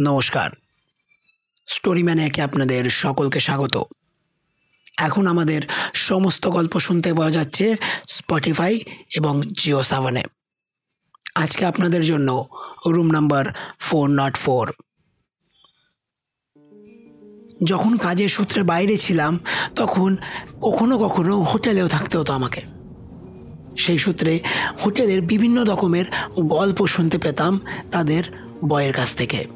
নমস্কার। স্টোরি ম্যানেকে আপনাদের সকলকে স্বাগত। এখন আমাদের সমস্ত গল্প শুনতে পাওয়া যাচ্ছে স্পটিফাই এবং জিও সাভানে। আজকে আপনাদের জন্য room number four not four. যখন কাজের সূত্রে বাইরে ছিলাম, তখন কখনো কখনো হোটেলেও থাকতে হতো আমাকে। সেই সূত্রে হোটেলের বিভিন্ন রকমের গল্প শুনতে পেতাম তাদের বয়ের কাছ থেকে।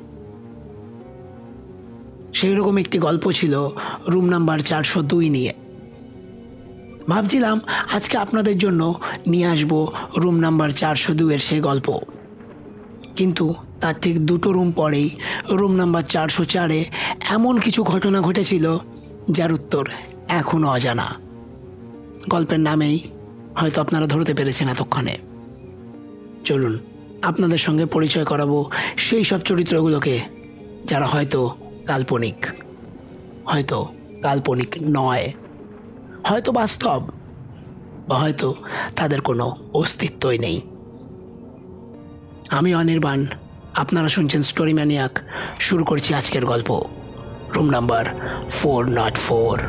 সেই রকম একটি গল্প ছিল রুম নাম্বার চারশো দুই নিয়ে। ভাবছিলাম আজকে আপনাদের জন্য নিয়ে আসব রুম নাম্বার চারশো দুইয়ের সেই গল্প। কিন্তু তার ঠিক দুটো রুম পরেই রুম নাম্বার চারশো চারে এমন কিছু ঘটনা ঘটেছিল যার উত্তর এখনও অজানা। গল্পের নামেই হয়তো আপনারা ধরতে পেরেছেন এতক্ষণে। চলুন আপনাদের সঙ্গে পরিচয় করাবো সেই সব চরিত্রগুলোকে যারা হয়তো কাল্পনিক। হয়তো কাল্পনিক নয়। হয়তো বাস্তব। বা হয়তো তাদের কোনো অস্তিত্বই নেই। আমি অনির্বাণ, আপনারা শুনছেন স্টোরি ম্যানিয়াক। শুরু করছি আজকের গল্প। Room number four not four.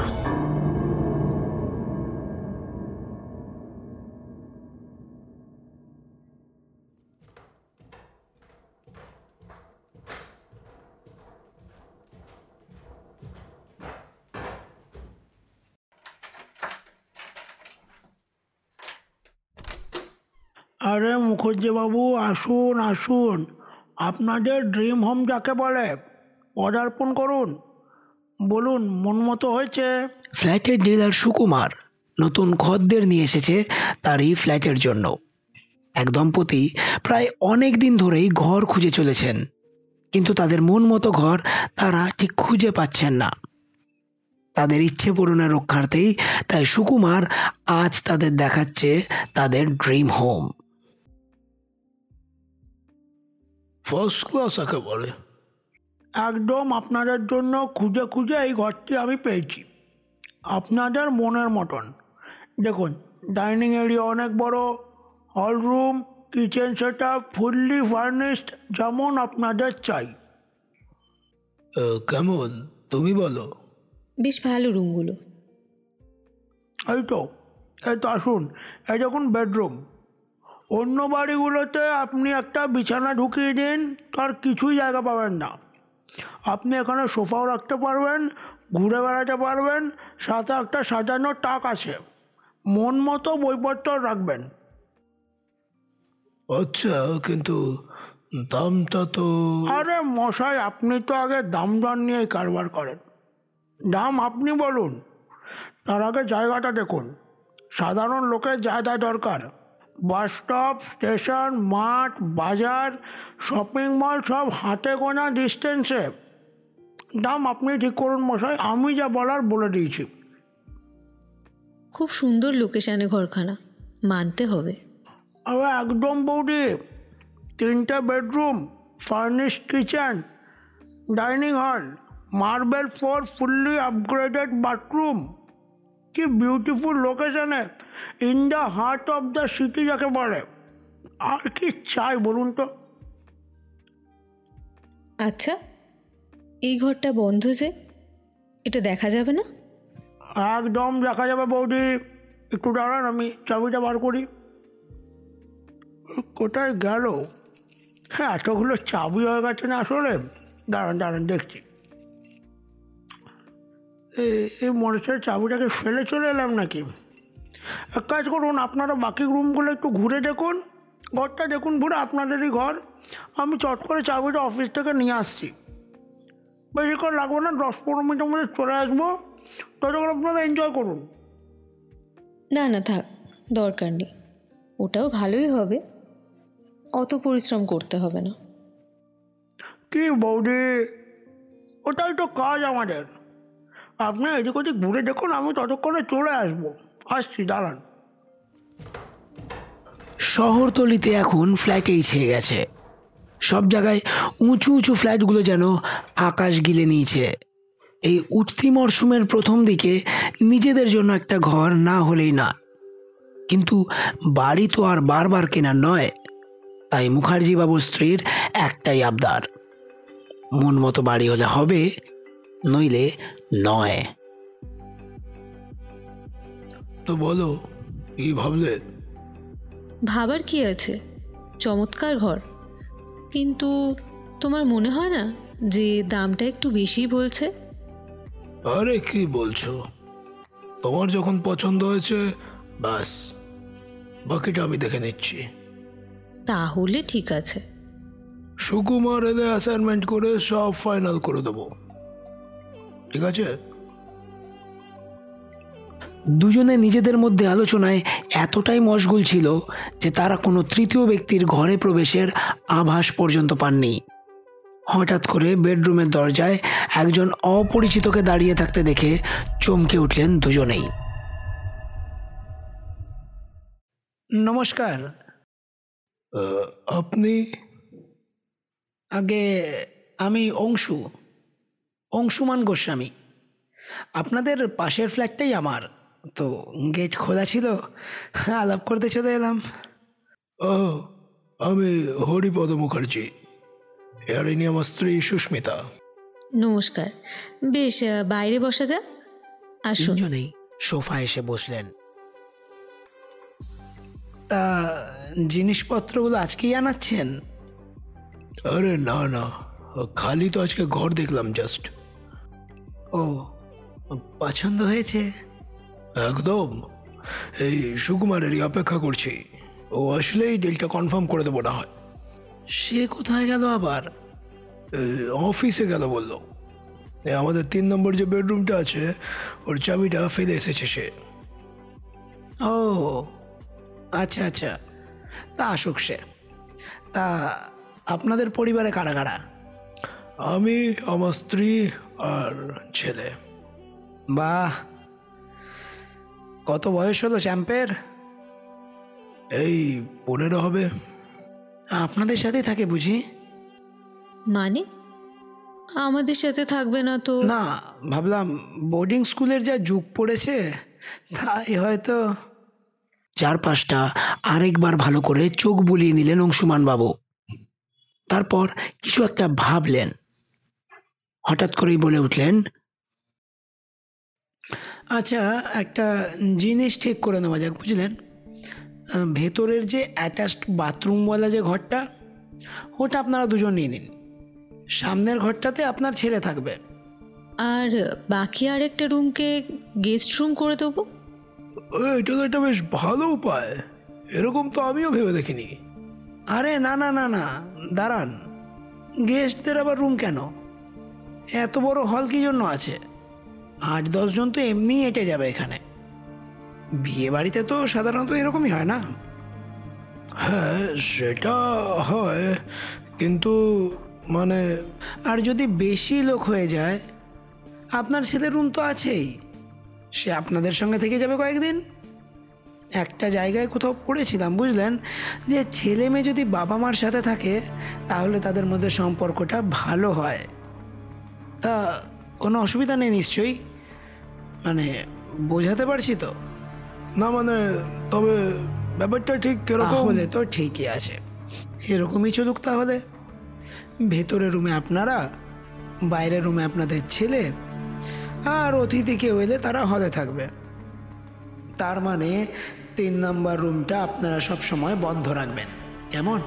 আরে মুখুজ্জিবাবু আসুন আসুন। আপনাদের ড্রিম হোম যাকে বলে, পদার্পণ করুন। বলুন, মন মতো হয়েছে? ফ্ল্যাটের ডিলার সুকুমার নতুন খদ্দের নিয়ে এসেছে তারই ফ্ল্যাটের জন্য। এক দম্পতি প্রায় অনেক দিন ধরেই ঘর খুঁজে চলেছেন। কিন্তু তাদের মন মতো ঘর তারা ঠিক খুঁজে পাচ্ছেন না। তাদের ইচ্ছে পূরণের রক্ষার্থেই তাই সুকুমার আজ তাদের দেখাচ্ছে তাদের ড্রিম হোম। ফার্স্ট ক্লাস একে বলে একদম আপনাদের জন্য খুঁজে খুঁজে এই ঘরটি আমি পেয়েছি। আপনাদের মনের মতন। দেখুন ডাইনিং এরিয়া অনেক বড় hall room kitchen set up fully furnished যেমন আপনাদের চাই। কেমন? তুমি বলো। বেশ ভালো রুমগুলো। এই তো এই তো আসুন। এই দেখুন বেডরুম। অন্য বাড়িগুলোতে আপনি একটা বিছানা ঢুকিয়ে দিন তার কিছুই জায়গা পাবেন না। আপনি এখানে সোফাও রাখতে পারবেন ঘুরে বেড়াতে পারবেন সাথে একটা সাজানোর টাক আছে। মন মতো বইপত্র রাখবেন। আচ্ছা কিন্তু দামটা তো আরে মশাই আপনি তো আগে দাম দর নিয়েই কারবার করেন। দাম আপনি বলুন। তার আগে জায়গাটা দেখুন। সাধারণ লোকের যা যা দরকার। বাস স্টপ স্টেশন মাঠ বাজার শপিং মল সব হাতে গোনা ডিস্টেন্সে। দাম আপনি ঠিক করুন মশাই আমি যা বলার বলে দিয়েছি। খুব সুন্দর লোকেশানে ঘরখানা মানতে হবে। আরে একদম বৌদি তিনটে bedroom furnish kitchen dining hall marble floor fully upgraded bathroom. কি বিউটিফুল লোকেশনে in the heart of the city যাকে বলে। আর কি চাই বলুন তো? আচ্ছা এই ঘরটা বন্ধ যে এটা দেখা যাবে না? একদম দেখা যাবে বৌদি। একটু দাঁড়ান আমি চাবিটা বার করি। কোথায় গেল? হ্যাঁ এতগুলো চাবি হয়ে গেছে না আসলে? দাঁড়ান দাঁড়ান দেখছি। এই মরিচের চাবিটাকে ফেলে চলে এলাম নাকি? এক কাজ করুন আপনারা বাকি রুমগুলো একটু ঘুরে দেখুন। ঘরটা দেখুন ঘুরে আপনাদেরই ঘর। আমি চট করে চাবিটা অফিস থেকে নিয়ে আসছি। বেশিক্ষণ লাগবে না দশ পনেরো মিনিটের মধ্যে চলে আসব। ততক্ষণ আপনারা এনজয় করুন। না না থাক দরকার নেই। ওটাও ভালোই হবে। অত পরিশ্রম করতে হবে না। কি বৌদি? ওটাই তো কাজ আমাদের। আপনি এদিক ওদিক ঘুরে দেখুন আমি ততক্ষণে চলে আসব। আসছি, দাঁড়ান। শহরতলিতে এখন ফ্ল্যাটেই ছেয়ে গেছে। সব জায়গায় উঁচু উঁচু ফ্ল্যাটগুলো যেন আকাশ গিলে নিয়েছে। এই উঠতি মরশুমের প্রথম দিকে নিজেদের জন্য একটা ঘর না হলেই না। কিন্তু বাড়ি তো আর বারবার কেনার নয়। তাই মুখার্জি বাবুর স্ত্রীর একটাই আবদার, মন মতো বাড়ি হলে হবে, নইলে নয়। তো বলো কি ভাবলে? ভাবার কি আছে? চমৎকার ঘর। কিন্তু তোমার মনে হয় না যে দামটা একটু বেশি বলছে? আরে কি বলছো? তোমার যখন পছন্দ হয়েছে বাস বাকিটা আমি দেখে নিচ্ছি। তাহলে ঠিক আছে। সুকুমার এলে অ্যাসাইনমেন্ট করে সব ফাইনাল করে দেবো। ঠিক আছে? দুজনে নিজেদের মধ্যে আলোচনায় এতটাই মশগুল ছিল যে তারা কোনো তৃতীয় ব্যক্তির ঘরে প্রবেশের আভাস পর্যন্ত পাননি। হঠাৎ করে বেডরুমের দরজায় একজন অপরিচিতকে দাঁড়িয়ে থাকতে দেখে চমকে উঠলেন দুজনেই। নমস্কার। আপনি? আগে আমি অংশু অংশুমান গোস্বামী। আপনাদের পাশের ফ্ল্যাটটাই আমার। তো গেট খোলা ছিল আলাপ করতে চলে এলাম। ও আমি হরিপদ মুখার্জি এর ইনি আমার স্ত্রী সুস্মিতা। নমস্কার। বেশ বাইরে বসা যাক। আসুন। তিনজনেই সোফা এসে বসলেন। তা জিনিসপত্রগুলো আজকেই আনাচ্ছেন? আরে না না খালি তো আজকে ঘর দেখলাম জাস্ট ও পছন্দ হয়েছে? একদম। এই সুকুমারেরই অপেক্ষা করছি। ও আসলেই ডিলটা কনফার্ম করে দেবো না হয়। সে কোথায় গেল আবার? অফিসে গেল বলল। আমাদের তিন নম্বর যে বেডরুমটা আছে ওর চাবিটা ফেলে এসেছে সে। ও আচ্ছা আচ্ছা। তা আসুক সে। তা আপনাদের পরিবারে কারা কারা? আমি আমার স্ত্রী আর ছেলে। বাহ! কত বয়স হলো চ্যাম্পের? এই পনেরো হবে। আপনাদের সাথে থাকে বুঝি? মানে? আমাদের সাথে থাকবে না তো। না ভাবলাম বোর্ডিং স্কুলের যা যুগ পড়েছে তাই হয়তো চারপাশটা আরেকবার ভালো করে চোখ বুলিয়ে নিলেন অংশুমান বাবু। তারপর কিছু একটা ভাবলেন। হঠাৎ করেই বলে উঠলেন আচ্ছা একটা জিনিস ঠিক করে নেওয়া যাক বুঝলেন? ভেতরের যে অ্যাটাচড বাথরুমওয়ালা যে ঘরটা ওটা আপনারা দুজন নিয়ে নিন। সামনের ঘরটাতে আপনার ছেলে থাকবে। আর বাকি আরেকটা রুমকে গেস্ট রুম করে দেবো? এটা তো একটা বেশ ভালো উপায়। এরকম তো আমিও ভেবে দেখিনি। আরে না না না না দাঁড়ান। গেস্টদের আবার রুম কেন? এত বড় হল কি জন্য আছে? আট দশজন তো এমনি এঁটে যাবে এখানে। বিয়ে বাড়িতে তো সাধারণত এরকমই হয় না? হ্যাঁ সেটা হয়, কিন্তু মানে আর যদি বেশি লোক হয়ে যায়, আপনার ছেলের রুম তো আছেই। সে আপনাদের সঙ্গে থেকে যাবে কয়েকদিন। একটা জায়গায় কোথাও পড়েছিলাম, বুঝলেন? যে ছেলে মেয়ে যদি বাবা মার সাথে থাকে, তাহলে তাদের মধ্যে সম্পর্কটা ভালো হয়। তা কোনো অসুবিধা নেই নিশ্চয়ই? মানে বোঝাতে পারছি তো? না মানে তবে ব্যাপারটা ঠিক হলে তো ঠিকই আছে। এরকমই চলুক তাহলে। ভেতরের রুমে আপনারা, বাইরের রুমে আপনাদের ছেলে আর অতিথি কেউ এলে তারা হলে থাকবে। তার মানে তিন নম্বর রুমটা আপনারা সব সময় বন্ধ রাখবেন। কেমন?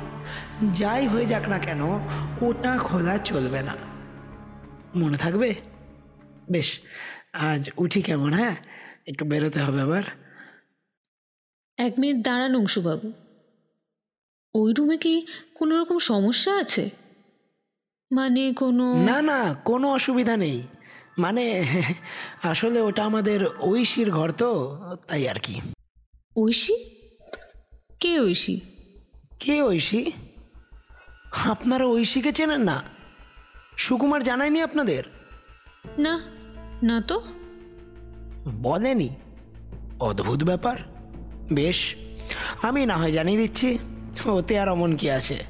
যাই হয়ে যাক না কেন, ওটা খোলা চলবে না। মনে থাকবে? বেশ আজ উঠি কেমন হ্যাঁ? একটু বেরোতে হবে আবার। এক মিনিট দাঁড়ান অংশুবাবু। ওই রুমে কি কোনো রকম সমস্যা আছে? মানে কোনো না না কোনো অসুবিধা নেই। মানে আসলে ওটা আমাদের ঐশীর ঘর তো তাই আর কি। ঐশী? কে ঐশী? কে ঐশী? আপনারা ঐশীকে চেনেন না? সুকুমার জানায়নি আপনাদের? না না তো? বলেনি। অদ্ভুত ব্যাপার। বেশ, আমি না হয় জানিয়ে দিচ্ছি, ওতে আর অমন কি আছে।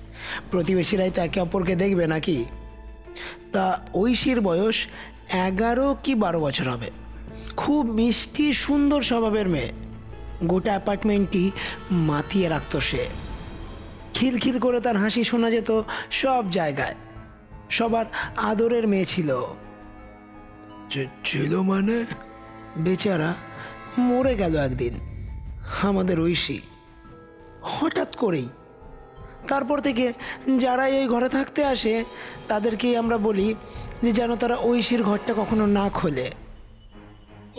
প্রতিবেশীরাই তো একে অপরকে দেখবে নাকি? তা ঐশীর বয়স এগারো কি বারো বছর হবে। খুব মিষ্টি, সুন্দর স্বভাবের মেয়ে। গোটা অ্যাপার্টমেন্টটি মাতিয়ে রাখত সে। খিলখিল করে তার হাসি শোনা যেত সব জায়গায়। সবার আদরের মেয়ে ছিল। ছিল মানে? বেচারা মরে গেল একদিন আমাদের ঐশী। হঠাৎ করেই। তারপর থেকে যারা এই ঘরে থাকতে আসে তাদেরকেই আমরা বলি যে যেন তারা ঐশীর ঘরটা কখনো না খোলে।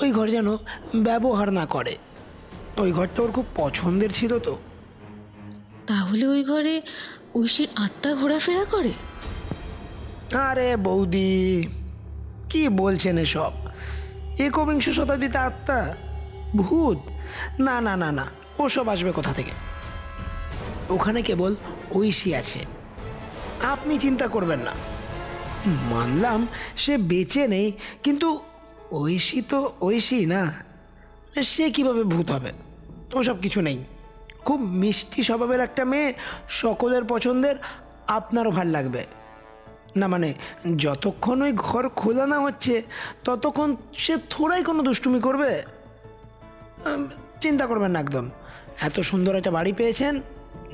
ওই ঘর যেন ব্যবহার না করে। ওই ঘরটা ওর খুব পছন্দের ছিল তো। তাহলে ওই ঘরে ঐশীর আত্মা ঘোরাফেরা করে? আরে বৌদি কি বলছেন এসব? একবিংশ শতাব্দীতে আত্মা ভূত? না না না না, ওসব আসবে কোথা থেকে? ওখানে কেবল ঐশী আছে। আপনি চিন্তা করবেন না। মানলাম সে বেঁচে নেই, কিন্তু ঐশী তো ঐশী না। সে কীভাবে ভূত হবে? ওসব কিছু নেই। খুব মিষ্টি স্বভাবের একটা মেয়ে, সকলের পছন্দের, আপনারও ভালো লাগবে। না মানে যতক্ষণ ওই ঘর খোলা না হচ্ছে ততক্ষণ সে থোড়াই কোনো দুষ্টুমি করবে? চিন্তা করবেন না একদম। এত সুন্দর একটা বাড়ি পেয়েছেন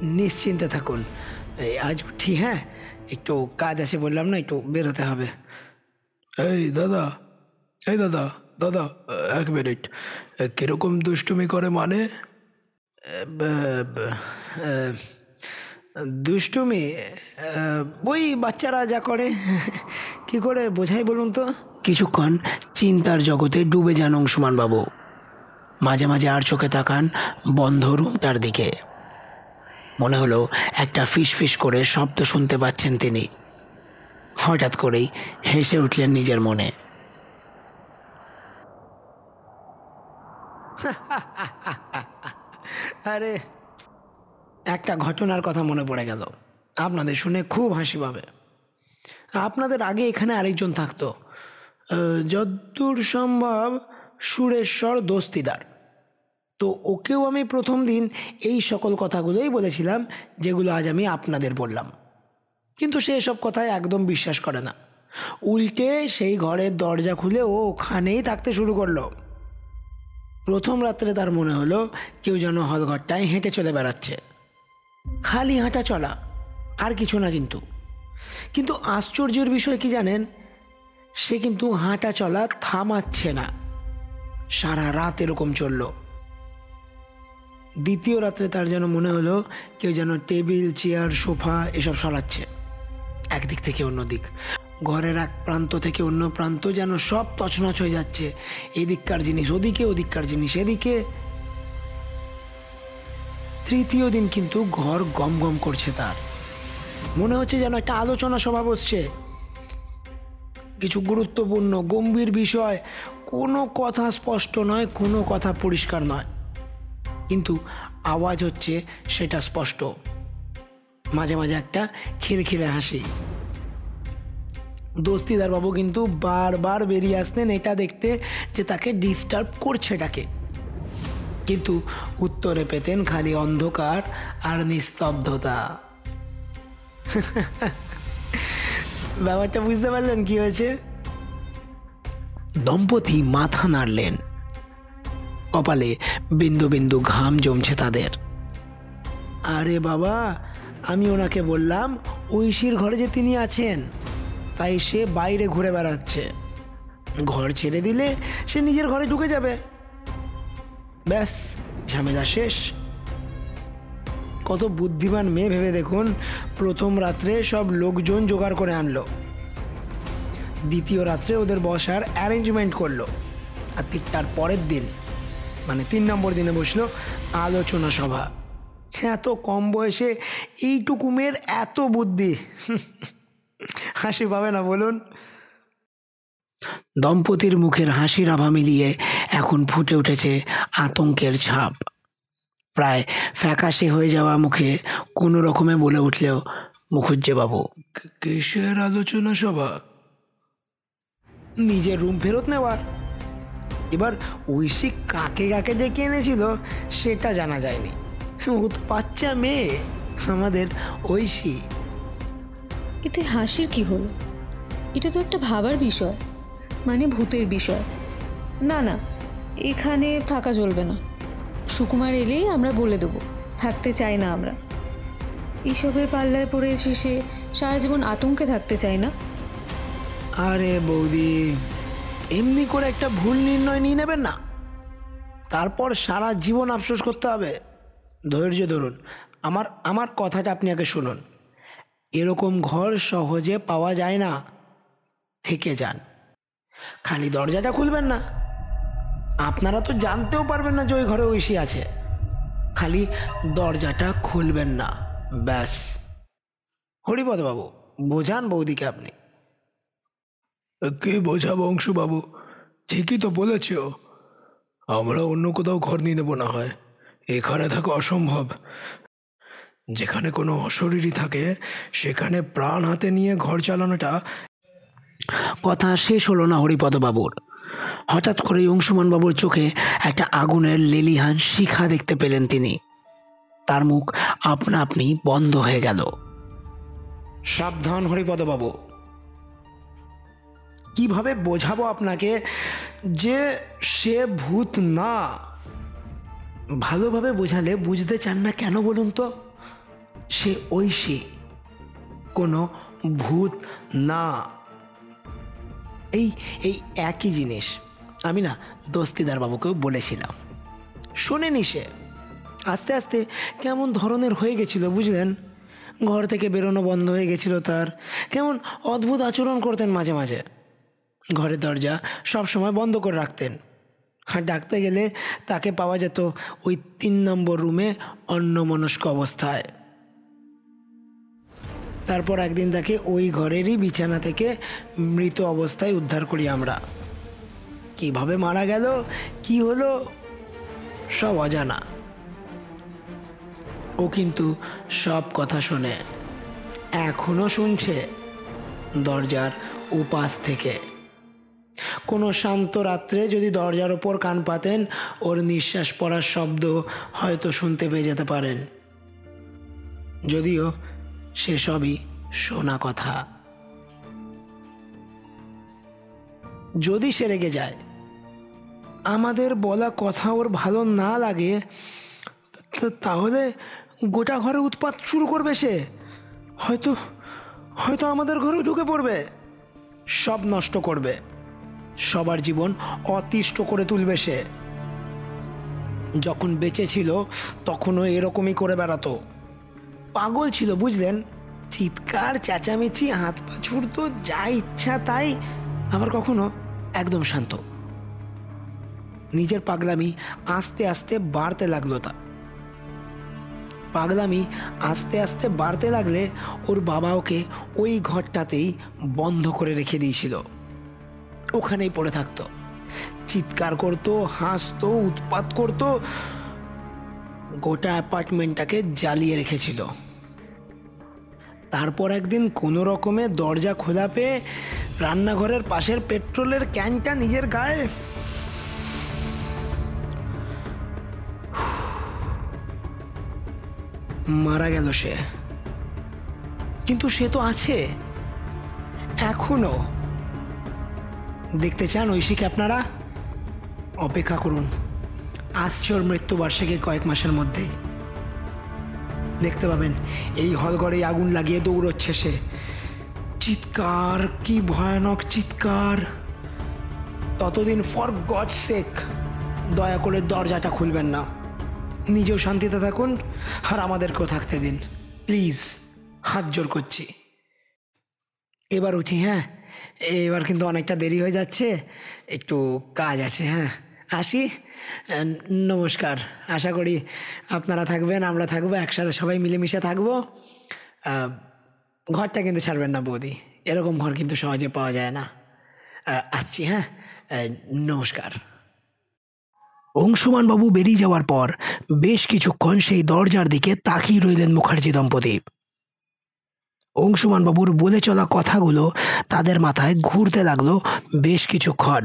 নিশ্চিন্তে থাকুন। এই আজ উঠি হ্যাঁ? একটু কাজ আছে বললাম না একটু বেরোতে হবে। এই দাদা। এই দাদা দাদা এক মিনিট। কীরকম দুষ্টুমি করে মানে? দুষ্টুমি ওই বাচ্চারা যা করে কি করে বোঝাই বলুন তো? কিছুক্ষণ চিন্তার জগতে ডুবে যান অংশুমান বাবু। মাঝে মাঝে আর চোখে তাকান বন্ধ রুমটার দিকে। মনে হলো একটা ফিস ফিস করে শব্দ শুনতে পাচ্ছেন তিনি। হঠাৎ করেই হেসে উঠলেন নিজের মনে। আরে একটা ঘটনার কথা মনে পড়ে গেল। আপনাদের শুনে খুব হাসি পাবে। আপনাদের আগে এখানে আরেকজন থাকতো। যদ্দূর সম্ভব সুরেশ্বর দস্তিদার। তো ওকেও আমি প্রথম দিন এই সকল কথাগুলোই বলেছিলাম, যেগুলো আজ আমি আপনাদের বললাম। কিন্তু সে এসব কথায় একদম বিশ্বাস করে না। উল্টে সেই ঘরের দরজা খুলে ও ওখানেই থাকতে শুরু করল। প্রথম রাত্রে তার মনে হলো কেউ যেন হলঘরটায় হেঁটে চলে বেড়াচ্ছে। খালি হাঁটা চলা, আর কিছু না কিন্তু। কিন্তু আশ্চর্যের বিষয় কি জানেন? সে কিন্তু হাঁটা চলা থামাচ্ছে না। সারা রাত এরকম চলল। দ্বিতীয় রাত্রে তার যেন মনে হলো, কেউ যেন টেবিল, চেয়ার, সোফা এসব সরাচ্ছে। একদিক থেকে অন্য দিক। ঘরের এক প্রান্ত থেকে অন্য প্রান্ত যেন সব তছনছ হয়ে যাচ্ছে। এদিককার জিনিস ওদিকে, ওদিককার জিনিস এদিকে। তৃতীয় দিন কিন্তু ঘর গম গম করছে তার। মনে হচ্ছে যেন একটা আলোচনা সভা বসছে। কিছু গুরুত্বপূর্ণ, গম্ভীর বিষয়, কোনো কথা স্পষ্ট নয়, কোনো কথা পরিষ্কার নয়। কিন্তু আওয়াজ হচ্ছে সেটা স্পষ্ট। মাঝে মাঝে একটা খিলখিলে হাসি। দোস্তিদার বাবু কিন্তু বারবার বেরিয়ে আসতেন এটা দেখতে যে তাকে ডিস্টার্ব করছে এটাকে। কিন্তু উত্তরে পেতেন খালি অন্ধকার আর নিস্তব্ধতা। ব্যাপারটা বুঝতে পারলেন কি হয়েছে? দম্পতি মাথা নাড়লেন। কপালে বিন্দু বিন্দু ঘাম জমছে তাদের। আরে বাবা, আমি ওনাকে বললাম, ঐশীর ঘরে যে তিনি আছেন, তাই সে বাইরে ঘুরে বেড়াচ্ছে। ঘর ছেড়ে দিলে সে নিজের ঘরে ঢুকে যাবে। ব্যাস, ঝামেলা শেষ। কত বুদ্ধিমান মেয়ে ভেবে দেখুন, প্রথম রাত্রে সব লোকজন জোগাড় করে আনলো। দ্বিতীয় রাত্রে ওদের বসার অ্যারেঞ্জমেন্ট করল। আর ঠিক তার পরের দিন মানে তিন নম্বর দিনে বসল আলোচনা সভা। এত কম বয়সে এইটুকু মেয়ের এত বুদ্ধি। হাসি পাবে না, বলুন। দম্পতির মুখের হাসির আভা মিলিয়ে এখন ফুটে উঠেছে আতঙ্কের ছাপ। প্রায় ফ্যাকাশে হয়ে যাওয়া মুখে কোনো রকমে বলে উঠলেও মুখুজ্জেবাবু কিসের আলোচনা সভা? নিজের রুম ফেরত নেওয়ার। এবার ঐশী কাকে কাকে ডেকে এনেছিল সেটা জানা যায়নি। ও তো বাচ্চা মেয়ে আমাদের ঐশী। এতে হাসির কি হলো? এটা তো একটা ভাবার বিষয় মানে ভূতের বিষয়। না না এখানে থাকা চলবে না। সুকুমার এলেই আমরা বলে দেবো, থাকতে চাই না আমরা। এসবের পাল্লায় পড়েছে সে, সারা জীবন আতঙ্কে থাকতে চাই না। আরে বৌদি, এমনি করে একটা ভুল নির্ণয় নিয়ে নেবেন না। তারপর সারা জীবন আফসোস করতে হবে। ধৈর্য ধরুন, আমার আমার কথাটা আপনি আগে শুনুন। এরকম ঘর সহজে পাওয়া যায় না, থেকে যান। খালি দরজাটা খুলবেন না। আপনারা তো জানতেও পারবেন না যে ওই ঘরে ঐশী আছে। খালি দরজাটা খুলবেন না ব্যাস। হরিপদ বাবু বোঝান বৌদিকে আপনি। কে বোঝাবো অংশুবাবু? ঠিকই তো বলেছ। আমরা অন্য কোথাও ঘর নিয়ে নেব না হয়। এখানে থাকা অসম্ভব। যেখানে কোনো অশরীরই থাকে সেখানে প্রাণ হাতে নিয়ে ঘর চালানোটা কথা শেষ হলো না হরিপদবাবুর। হঠাৎ করেই অংশুমান বাবুর চোখে একটা আগুনের লেলিহান শিখা দেখতে পেলেন তিনি। তার মুখ আপনা আপনি বন্ধ হয়ে গেল। সাবধান হরিপদবাবু কীভাবে বোঝাবো আপনাকে যে সে ভূত না? ভালোভাবে বোঝালে বুঝতে চান না কেন বলুন তো? সে ঐশী, কোনো ভূত না। এই এই একই জিনিস। আমি না দস্তিদার বাবুকেও বলেছিলাম। শোনেনি সে, আস্তে আস্তে কেমন ধরনের হয়ে গেছিল বুঝলেন? ঘর থেকে বেরোনো বন্ধ হয়ে গেছিল তার। কেমন অদ্ভুত আচরণ করতেন মাঝে মাঝে। ঘরের দরজা সব সময় বন্ধ করে রাখতেন। আর ডাকতে গেলে তাকে পাওয়া যেত ওই তিন নম্বর রুমে অন্যমনস্ক অবস্থায়। তারপর একদিন তাকে ওই ঘরেরই বিছানা থেকে মৃত অবস্থায় উদ্ধার করি আমরা। কীভাবে মারা গেল? কি হলো? সব অজানা। ও কিন্তু সব কথা শোনে। এখনও শুনছে দরজার উপাস থেকে। কোনো শান্ত রাত্রে যদি দরজার ওপর কান পাতেন, ওর নিঃশ্বাস পড়ার শব্দ হয়তো শুনতে পেয়ে যেতে পারেন। যদিও সেসবই শোনা কথা। যদি সে রেগে যায়, আমাদের বলা কথা ওর ভালো না লাগে তাহলে গোটা ঘরে উৎপাত শুরু করবে সে। হয়তো হয়তো আমাদের ঘরে ঢুকে পড়বে। সব নষ্ট করবে। সবার জীবন অতিষ্ঠ করে তুলবে সে। যখন বেঁচে ছিল, তখনও এরকমই করে বেড়াতো। পাগল ছিল, বুঝলেন? চিৎকার, চেঁচামেচি, হাত পা ছুড়তো, যা ইচ্ছা তাই, আবার কখনো একদম শান্ত। নিজের পাগলামি আস্তে আস্তে বাড়তে লাগল তা। পাগলামি আস্তে আস্তে বাড়তে লাগলে ওর বাবা ওকে ওই ঘরটাতেই বন্ধ করে রেখে দিয়েছিল। ওখানেই পড়ে থাকতো। চিৎকার করতো, হাসতো, উৎপাত করতো গোটা অ্যাপার্টমেন্টটাকে জ্বালিয়ে রেখেছিল। তারপর একদিন কোনো রকমে দরজা খোলা পেয়ে রান্নাঘরের পাশের পেট্রোলের ক্যানটা নিজের গায়ে মারা গেল সে। কিন্তু সে তো আছে। এখনও। দেখতে চান ঐশীকে আপনারা? অপেক্ষা করুন। আসছে ওর মৃত্যুবার্ষিকী কয়েক মাসের মধ্যেই দেখতে পাবেন, এই হলঘরে আগুন লাগিয়ে দৌড়চ্ছে সে। চিৎকার, কি ভয়ানক চিৎকার। ততদিন ফর গড সেক, দয়া করে দরজাটা খুলবেন না। নিজেও শান্তিতে থাকুন আর আমাদেরকেও থাকতে দিন। প্লিজ, হাত জোর করছি। এবার উঠি হ্যাঁ? এবার কিন্তু অনেকটা দেরি হয়ে যাচ্ছে। একটু কাজ আছে হ্যাঁ? আসি। নমস্কার। আশা করি আপনারা থাকবেন, আমরা থাকব, একসাথে সবাই মিলেমিশে থাকব। ঘরটা কিন্তু ছাড়বেন না বৌদি, এরকম ঘর কিন্তু সহজে পাওয়া যায় না। আসছি হ্যাঁ? নমস্কার। অংশুমান বাবু বেরিয়ে যাওয়ার পর বেশ কিছুক্ষণ সেই দরজার দিকে তাকিয়ে রইলেন মুখার্জি দম্পতি। অংশুমান বাবুর বলে চলা কথাগুলো তাদের মাথায় ঘুরতে লাগল বেশ কিছুক্ষণ।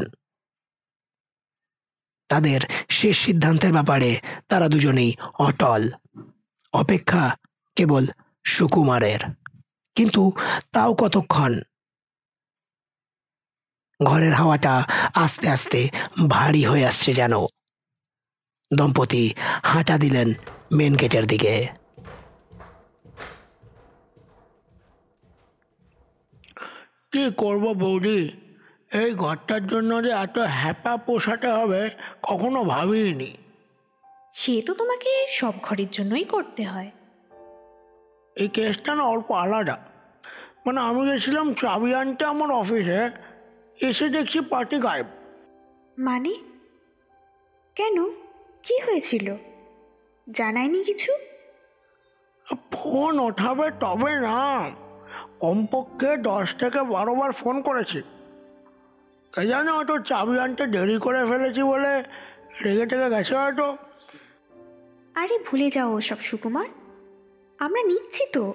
তাদের শেষ সিদ্ধান্তের ব্যাপারে তারা দুজনেই অটল। অপেক্ষা কেবল সুকুমারের। কিন্তু তাও কতক্ষণ? ঘরের হাওয়াটা আস্তে আস্তে ভারী হয়ে আসছে যেন। দম্পতি হাঁটা দিলেন মেন গেটের দিকে। কি করব বৌদি? এই ঘরটার জন্য যে এত হ্যাপা পোষাতে হবে কখনো ভাবিনি। সে তো তোমাকে সব ঘরের জন্যই করতে হয়। এই কেসটা না অল্প আলাদা। মানে আমি গেছিলাম চাবি আনতে আমার অফিসে এসে দেখছি পার্টি গায়েব। মানে? কেন? কি হয়েছিল? জানায়নি কিছু? ফোন ওঠাবে তবে না। কমপক্ষে দশ থেকে বারো বার ফোন করেছি। কে জানে হয়তো চাবি আনতে দেরি করে ফেলেছি বলে রেগে টেগে গেছে হয়তো আরে ভুলে যাও ওসব সুকুমার। আমরা নিচ্ছি তো।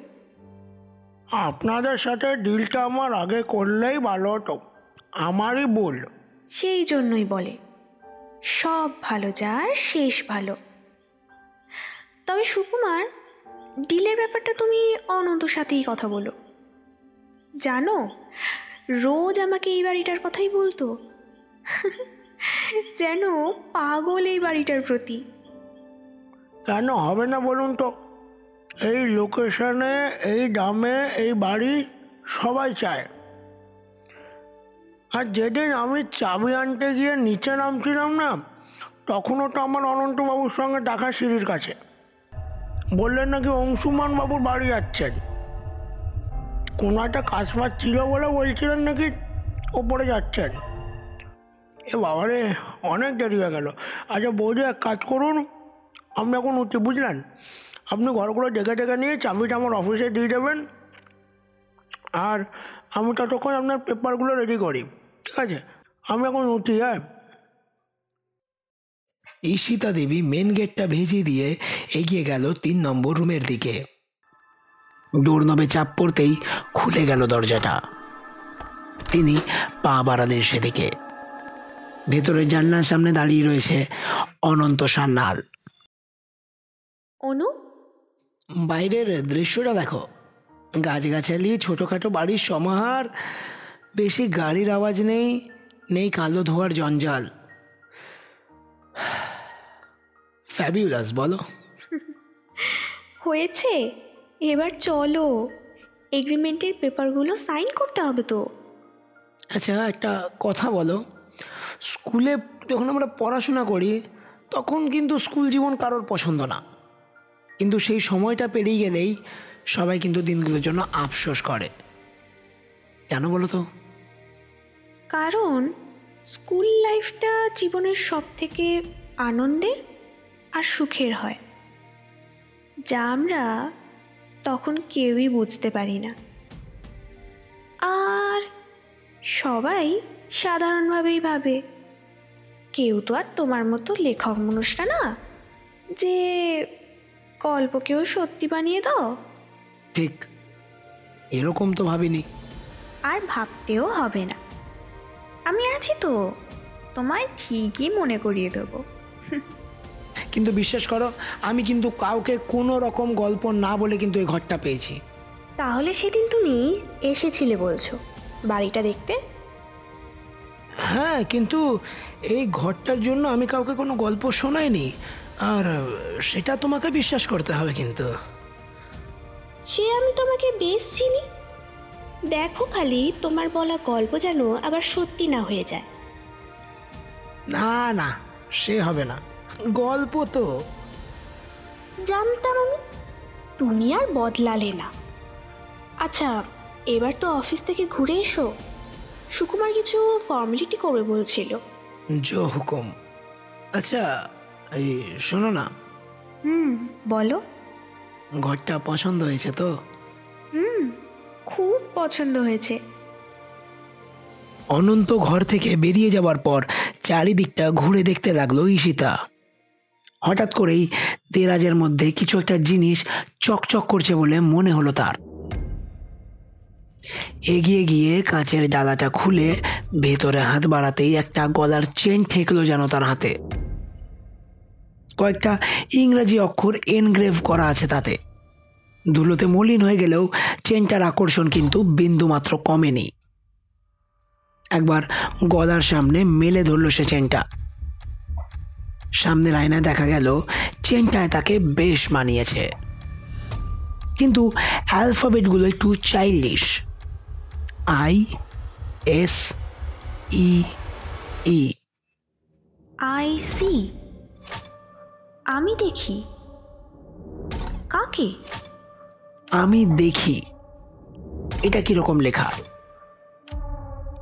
আপনাদের সাথে ডিলটা আমার আগে করলেই ভালো হতো। আমারই ভুল। সেই জন্যই বলে সব ভালো যার শেষ ভালো। তবে সুকুমার ডিলের ব্যাপারটা তুমি অনন্তর সাথেই কথা বলো। জানো রোজ আমাকে এই বাড়িটার কথাই বলতো। যেন পাগল এই বাড়িটার প্রতি। কেন হবে না বলুন তো? এই লোকেশনে, এই দামে এই বাড়ি সবাই চায়। আর যেদিন আমি চাবি আনতে গিয়ে নিচে নামছিলাম না, তখনও তো আমার অনন্তবাবুর সঙ্গে দেখা সিঁড়ির কাছে। বললেন নাকি অংশুমান বাবুর বাড়ি যাচ্ছেন। কোনো একটা কাজ ফাজ ছিল বলে বলছিলেন নাকি? ওপরে যাচ্ছেন। এ বাবারে, অনেক দেরি হয়ে গেল। আচ্ছা বৌদি, এক কাজ করুন। আপনি এখন উঠি বুঝলেন? আপনি ঘরগুলো ডেকে ডেকে নিয়ে চাবিটা আমার অফিসে দিয়ে দেবেন। আর আমি ততক্ষণ আপনার পেপারগুলো রেডি করি, ঠিক আছে? আমি এখন উঠি হ্যাঁ? ঈশিতা দেবী মেন গেটটা ভেজে দিয়ে এগিয়ে গেল তিন নম্বর রুমের দিকে। ডোরনবে চাপ পড়তেই খুলে গেল দরজাটা। তিনি পা বাড়ালেন সেদিকে। ভেতরের জানলার সামনে দাঁড়িয়ে রয়েছে অনন্ত সান্যাল অনু? বাইরের দৃশ্যটা দেখো। গাছগাছালি ছোটোখাটো বাড়ির সমাহার বেশি গাড়ির আওয়াজ নেই নেই কালো ধোয়ার জঞ্জাল। ফ্যাবিউলাস বলো। হয়েছে। এবার চলো এগ্রিমেন্টের পেপারগুলো সাইন করতে হবে তো। আচ্ছা একটা কথা বলো। স্কুলে যখন আমরা পড়াশোনা করি তখন কিন্তু স্কুল জীবন কারোর পছন্দ না। কিন্তু সেই সময়টা পেরিয়ে গেলেই সবাই কিন্তু দিনগুলোর জন্য আফসোস করে। কেন বলো তো? কারণ স্কুল লাইফটা জীবনের সব থেকে আনন্দের আর সুখের হয়। যা আমরা তখন কেউই বুঝতে পারি না আর সবাই সাধারণভাবেই ভাবে কেউ তো আর তোমার মতো লেখক মানুষটা না যে গল্পকেও সত্যি বানিয়ে দাও। ঠিক এরকম তো ভাবিনি। আর ভাবতেও হবে না। আমি আছি তো তোমায় ঠিকই মনে করিয়ে দেবো। কিন্তু বিশ্বাস করো আমি কিন্তু কাউকে কোনো রকম গল্প না বলে কিন্তু এই ঘরটা পেয়েছি। তাহলে সেদিন তুমি এসেছিলে বলছো বাড়িটা দেখতে? হ্যাঁ কিন্তু এই ঘরটার জন্য আমি কাউকে কোনো গল্প শোনাইনি। আর সেটা তোমাকে বিশ্বাস করতে হবে কিন্তু। সে আমি তোমাকে বেশ চিনি। দেখো খালি তোমার বলা গল্প যেন আবার সত্যি না হয়ে যায়। না না সে হবে না। গল্প তো। জানতাম আমি। তুমি আর বদলালে না। আচ্ছা এবার তো অফিস থেকে ঘুরে এসো। সুকুমার কিছু ফর্মালিটি করবে বলছিল। জো হুকুম। আচ্ছা এই শোনো না। হুম বলো। ঘরটা পছন্দ হয়েছে তো? হুম খুব পছন্দ হয়েছে। অনন্ত ঘর থেকে বেরিয়ে যাওয়ার পর চারিদিকটা ঘুরে দেখতে লাগল ঈশিতা। হঠাৎ করেই দেরাজের মধ্যে কিছু একটা জিনিস চকচক করছে বলে মনে হলো তার। এগিয়ে গিয়ে কাঁচের ডালাটা খুলে ভেতরে হাত বাড়াতেই একটা গলার চেন ঠেকলো যেন তার হাতে। কয়েকটা ইংরেজি অক্ষর এনগ্রেভ করা আছে তাতে। ধুলোতে মলিন হয়ে গেলেও চেনটার আকর্ষণ কিন্তু বিন্দুমাত্র কমেনি। একবার গলার সামনে মেলে ধরল সে চেনটা। সামনের আয়নায় দেখা গেল চেনটায় তাকে বেশ মানিয়েছে। কিন্তু অ্যালফাবেটগুলো একটু childish. I S E E. I see. আমি দেখি। কাকে? আমি দেখি। এটা কীরকম লেখা?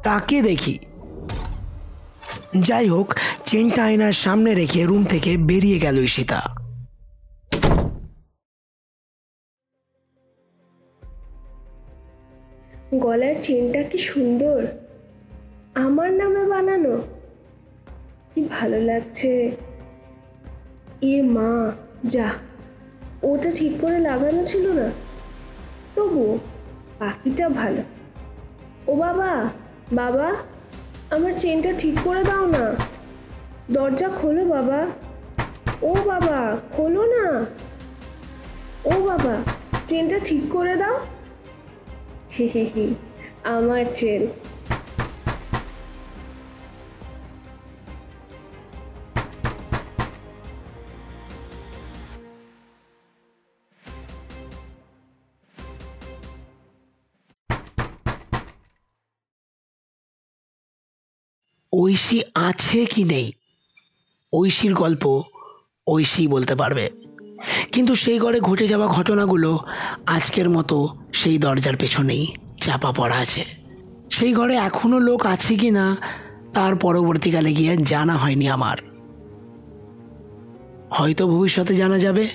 কাকে দেখি। যাই হোক, চেনটা আয়নার সামনে রেখে রুম থেকে বেরিয়ে গেল ঈশিতা। গলার চেনটা কি সুন্দর? আমার নামে বানানো? কি ভালো লাগছে। এ মা, যা, ওটা ঠিক করে লাগানো ছিল না। তবু পাখিটা ভালো। ও বাবা বাবা আমার চেনটা ঠিক করে দাও না। দরজা খোলো বাবা। ও বাবা, খোলো না। ও বাবা, চেনটা ঠিক করে দাও। হি হি হি, আমার চেন। ঐশী আছে কি নেই? ঐশীর গল্প ঐশী বলতে পারবে। কিন্তু সেই ঘরে ঘটে যাওয়া ঘটনাগুলো আজকের মতো সেই দরজার পেছনেই চাপা পড়া আছে। সেই ঘরে এখনও লোক আছে কি না, তার পরবর্তীকালে গিয়ে জানা হয়নি আমার। হয়তো ভবিষ্যতে জানা যাবে,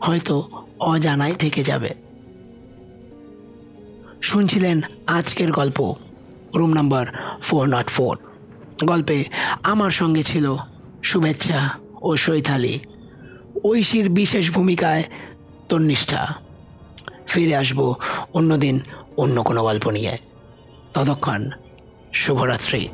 হয়তো অজানাই থেকে যাবে। শুনছিলেন আজকের গল্প। Room number four not four. গল্পে আমার সঙ্গে ছিল শুভেচ্ছা ও সৈথালি ঐশীর বিশেষ ভূমিকায় তন্নিষ্ঠা ফিরে আসব অন্যদিন অন্য কোনো গল্প নিয়ে। ততক্ষণ শুভরাত্রি।